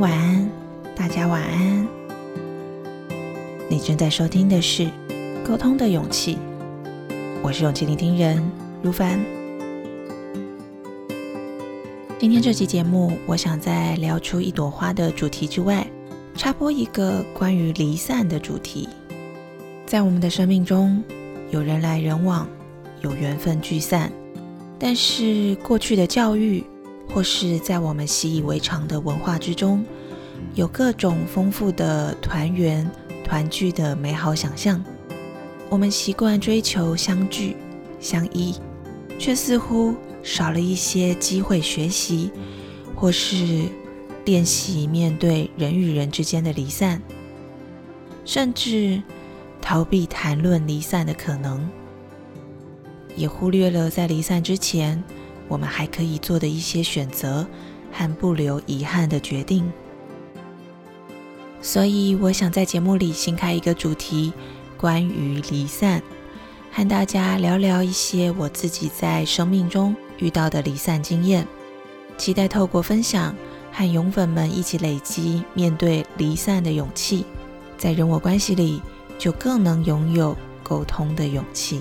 晚安，大家晚安。你正在收听的是《沟通的勇气》，我是勇气聆听人如凡。今天这期节目，我想在聊出一朵花的主题之外，插播一个关于离散的主题。在我们的生命中，有人来人往，有缘分聚散，但是过去的教育。或是在我们习以为常的文化之中，有各种丰富的团圆、团聚的美好想象。我们习惯追求相聚、相依，却似乎少了一些机会学习，或是练习面对人与人之间的离散，甚至逃避谈论离散的可能，也忽略了在离散之前。我们还可以做的一些选择和不留遗憾的决定，所以我想在节目里新开一个主题，关于离散，和大家聊聊一些我自己在生命中遇到的离散经验，期待透过分享和勇粉们一起累积面对离散的勇气，在人我关系里就更能拥有沟通的勇气。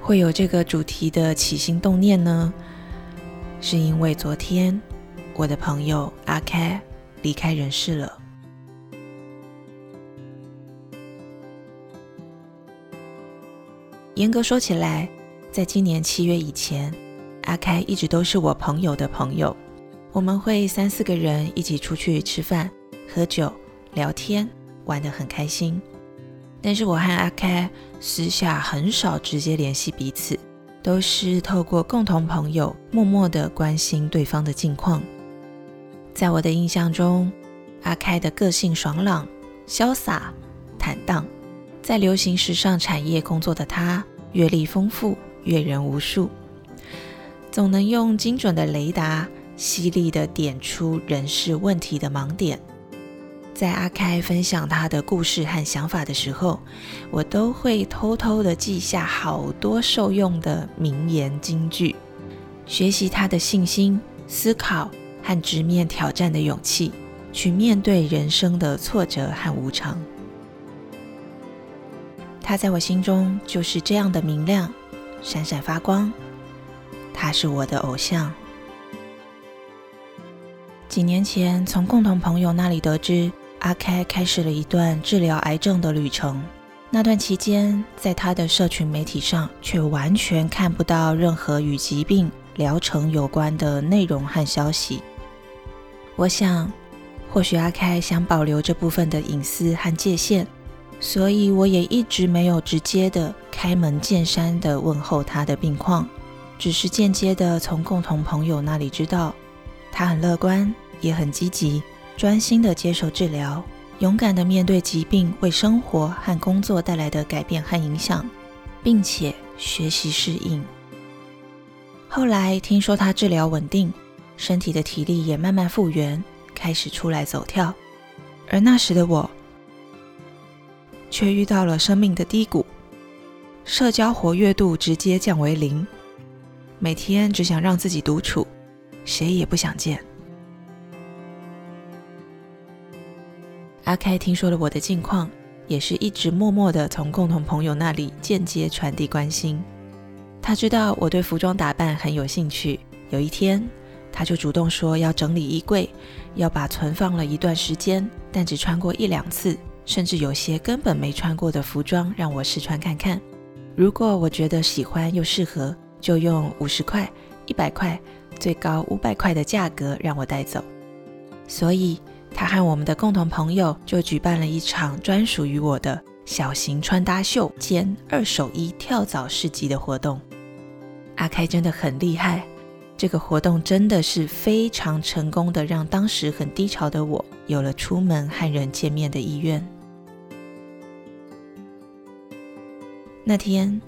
会有这个主题的起心动念呢，是因为昨天我的朋友阿开离开人世了。严格说起来，在今年七月以前，阿开一直都是我朋友的朋友。我们会三四个人一起出去吃饭、喝酒、聊天，玩得很开心。但是我和阿开私下很少直接联系彼此，都是透过共同朋友默默的关心对方的近况。在我的印象中，阿开的个性爽朗、潇洒、坦荡，在流行时尚产业工作的他，阅历丰富，阅人无数，总能用精准的雷达，犀利的点出人事问题的盲点。在阿开分享他的故事和想法的时候，我都会偷偷的记下好多受用的名言金句，学习他的信心、思考和直面挑战的勇气，去面对人生的挫折和无常。他在我心中就是这样的明亮，闪闪发光。他是我的偶像。几年前，从共同朋友那里得知。阿开开始了一段治疗癌症的旅程。那段期间，在他的社群媒体上，却完全看不到任何与疾病疗程有关的内容和消息。我想，或许阿开想保留这部分的隐私和界限，所以我也一直没有直接的开门见山的问候他的病况，只是间接的从共同朋友那里知道，他很乐观，也很积极。专心的接受治疗，勇敢的面对疾病为生活和工作带来的改变和影响，并且学习适应。后来听说他治疗稳定，身体的体力也慢慢复原，开始出来走跳。而那时的我，却遇到了生命的低谷，社交活跃度直接降为零，每天只想让自己独处，谁也不想见。阿开听说了我的近况，也是一直默默的从共同朋友那里间接传递关心。他知道我对服装打扮很有兴趣，有一天他就主动说要整理衣柜，要把存放了一段时间但只穿过一两次，甚至有些根本没穿过的服装让我试穿看看。如果我觉得喜欢又适合，就用五十块、一百块，最高五百块的价格让我带走。所以。他和我们的共同朋友就举办了一场专属于我的小型穿搭秀兼二手衣跳蚤市集的活动。阿开真的很厉害，这个活动真的是非常成功的，让当时很低潮的我有了出门和人见面的意愿。那天，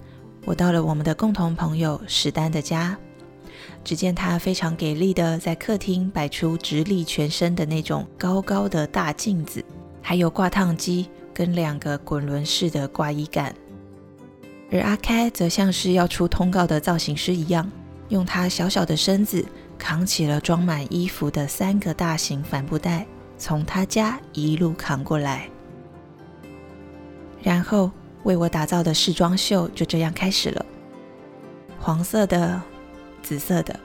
我到了我们的共同朋友史丹的家。只见他非常给力的在客厅摆出直立全身的那种高高的大镜子，还有挂烫机跟两个滚轮式的挂衣杆。而阿开则像是要出通告的造型师一样，用他小小的身子扛起了装满衣服的三个大型帆布袋，从他家一路扛过来。然后为我打造的试装秀就这样开始了。黄色的、紫色的、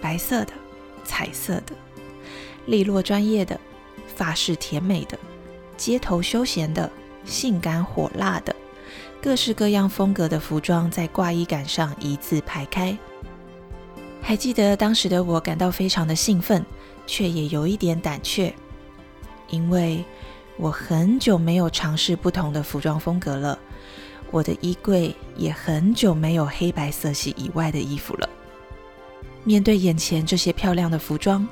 白色的、彩色的，利落专业的、法式甜美的、街头休闲的、性感火辣的，各式各样风格的服装在挂衣杆上一字排开。还记得当时的我感到非常的兴奋，却也有一点胆怯，因为我很久没有尝试不同的服装风格了，我的衣柜也很久没有黑白色系以外的衣服了。面对眼前这些漂亮的服装，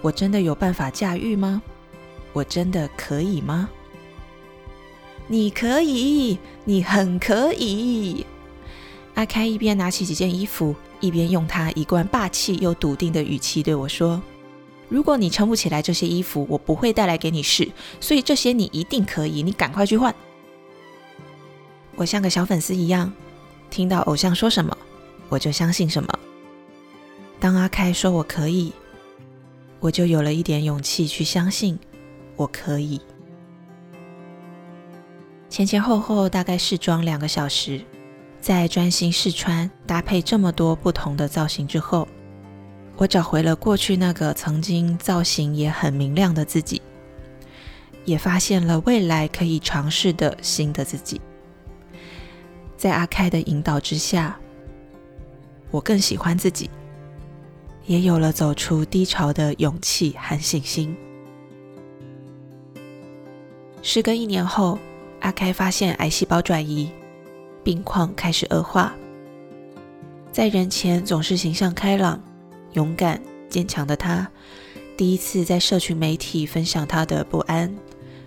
我真的有办法驾驭吗？我真的可以吗？你可以，你很可以。阿开一边拿起几件衣服。一边用他一贯霸气又笃定的语气对我说：“如果你撑不起来这些衣服，我不会带来给你试。所以这些你一定可以，你赶快去换。”我像个小粉丝一样，听到偶像说什么，我就相信什么。当阿开说我可以，我就有了一点勇气去相信我可以。前前后后大概试妆两个小时。在专心试穿、搭配这么多不同的造型之后，我找回了过去那个曾经造型也很明亮的自己，也发现了未来可以尝试的新的自己。在阿开的引导之下，我更喜欢自己，也有了走出低潮的勇气和信心。时隔一年后，阿开发现癌细胞转移。病况开始恶化，在人前总是形象开朗、勇敢、坚强的他，第一次在社群媒体分享他的不安、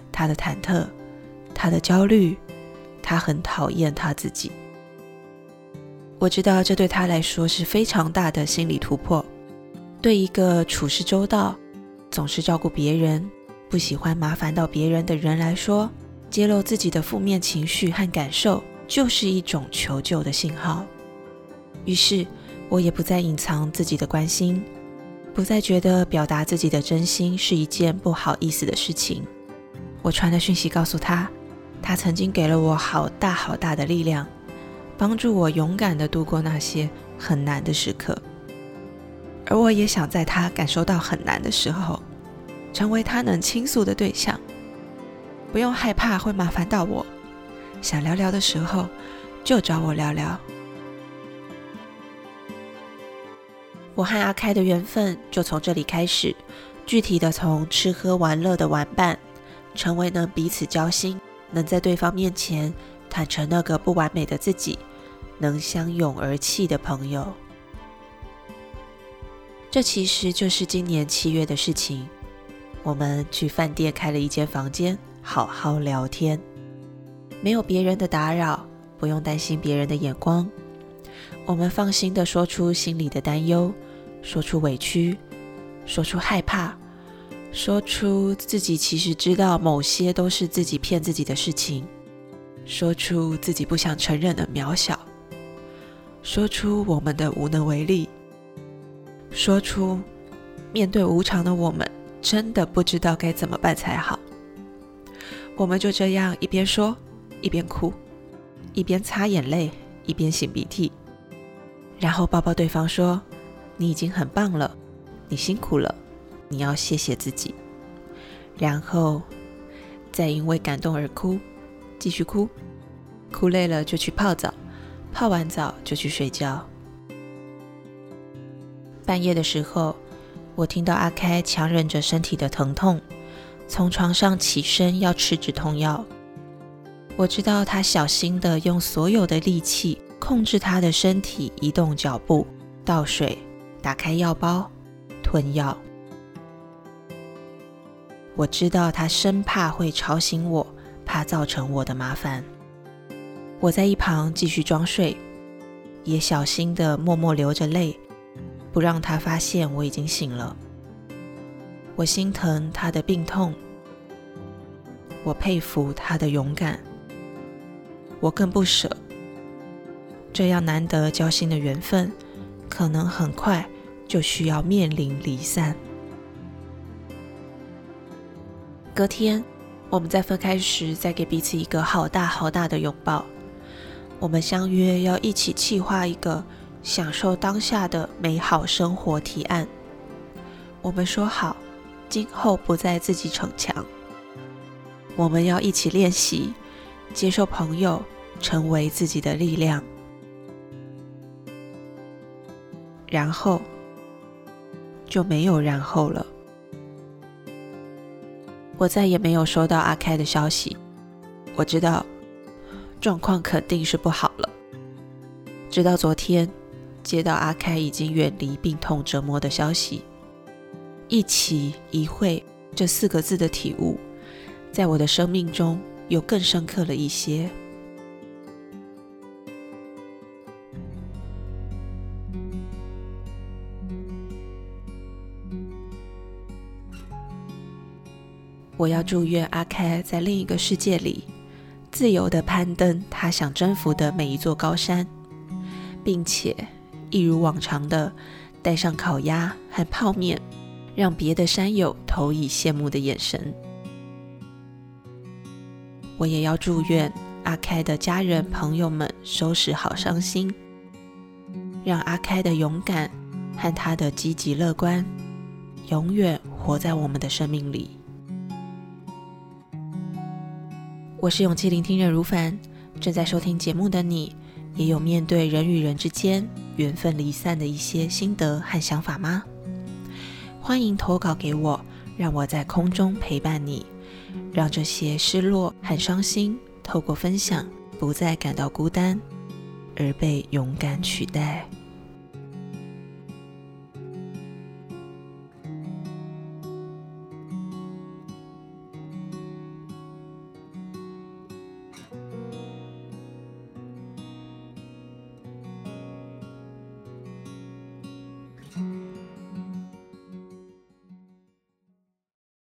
他的忐忑、他的焦虑，他很讨厌他自己。我知道这对他来说是非常大的心理突破。对一个处事周到、总是照顾别人、不喜欢麻烦到别人的人来说，揭露自己的负面情绪和感受。就是一种求救的信号。于是，我也不再隐藏自己的关心，不再觉得表达自己的真心是一件不好意思的事情。我传的讯息告诉他，他曾经给了我好大好大的力量，帮助我勇敢地度过那些很难的时刻。而我也想在他感受到很难的时候，成为他能倾诉的对象，不用害怕会麻烦到我。想聊聊的时候，就找我聊聊。我和阿开的缘分就从这里开始，具体的从吃喝玩乐的玩伴，成为能彼此交心，能在对方面前坦诚那个不完美的自己，能相拥而泣的朋友。这其实就是今年七月的事情。我们去饭店开了一间房间，好好聊天。没有别人的打扰，不用担心别人的眼光，我们放心的说出心里的担忧，说出委屈，说出害怕，说出自己其实知道某些都是自己骗自己的事情，说出自己不想承认的渺小，说出我们的无能为力，说出面对无常的我们真的不知道该怎么办才好。我们就这样一边说。一边哭，一边擦眼泪，一边擤鼻涕，然后抱抱对方说：“你已经很棒了，你辛苦了，你要谢谢自己。”然后再因为感动而哭，继续哭，哭累了就去泡澡，泡完澡就去睡觉。半夜的时候，我听到阿开强忍着身体的疼痛，从床上起身要吃止痛药。我知道他小心的用所有的力气控制他的身体移动脚步、倒水、打开药包、吞药。我知道他生怕会吵醒我，怕造成我的麻烦。我在一旁继续装睡，也小心的默默流着泪，不让他发现我已经醒了。我心疼他的病痛，我佩服他的勇敢。我更不舍，这样难得交心的缘分，可能很快就需要面临离散。隔天，我们在分开时，再给彼此一个好大好大的拥抱。我们相约要一起计划一个享受当下的美好生活提案。我们说好，今后不再自己逞强。我们要一起练习接受朋友，成为自己的力量。然后就没有然后了。我再也没有收到阿开的消息。我知道状况肯定是不好了。直到昨天，接到阿开已经远离病痛折磨的消息，一起一会这四个字的体悟，在我的生命中又更深刻了一些。我要祝愿阿开在另一个世界里，自由的攀登他想征服的每一座高山，并且一如往常的带上烤鸭和泡面，让别的山友投以羡慕的眼神。我也要祝愿阿开的家人朋友们收拾好伤心，让阿开的勇敢和他的积极乐观，永远活在我们的生命里。我是勇气聆听人如凡，正在收听节目的你，也有面对人与人之间缘分离散的一些心得和想法吗？欢迎投稿给我，让我在空中陪伴你，让这些失落和伤心透过分享，不再感到孤单，而被勇敢取代。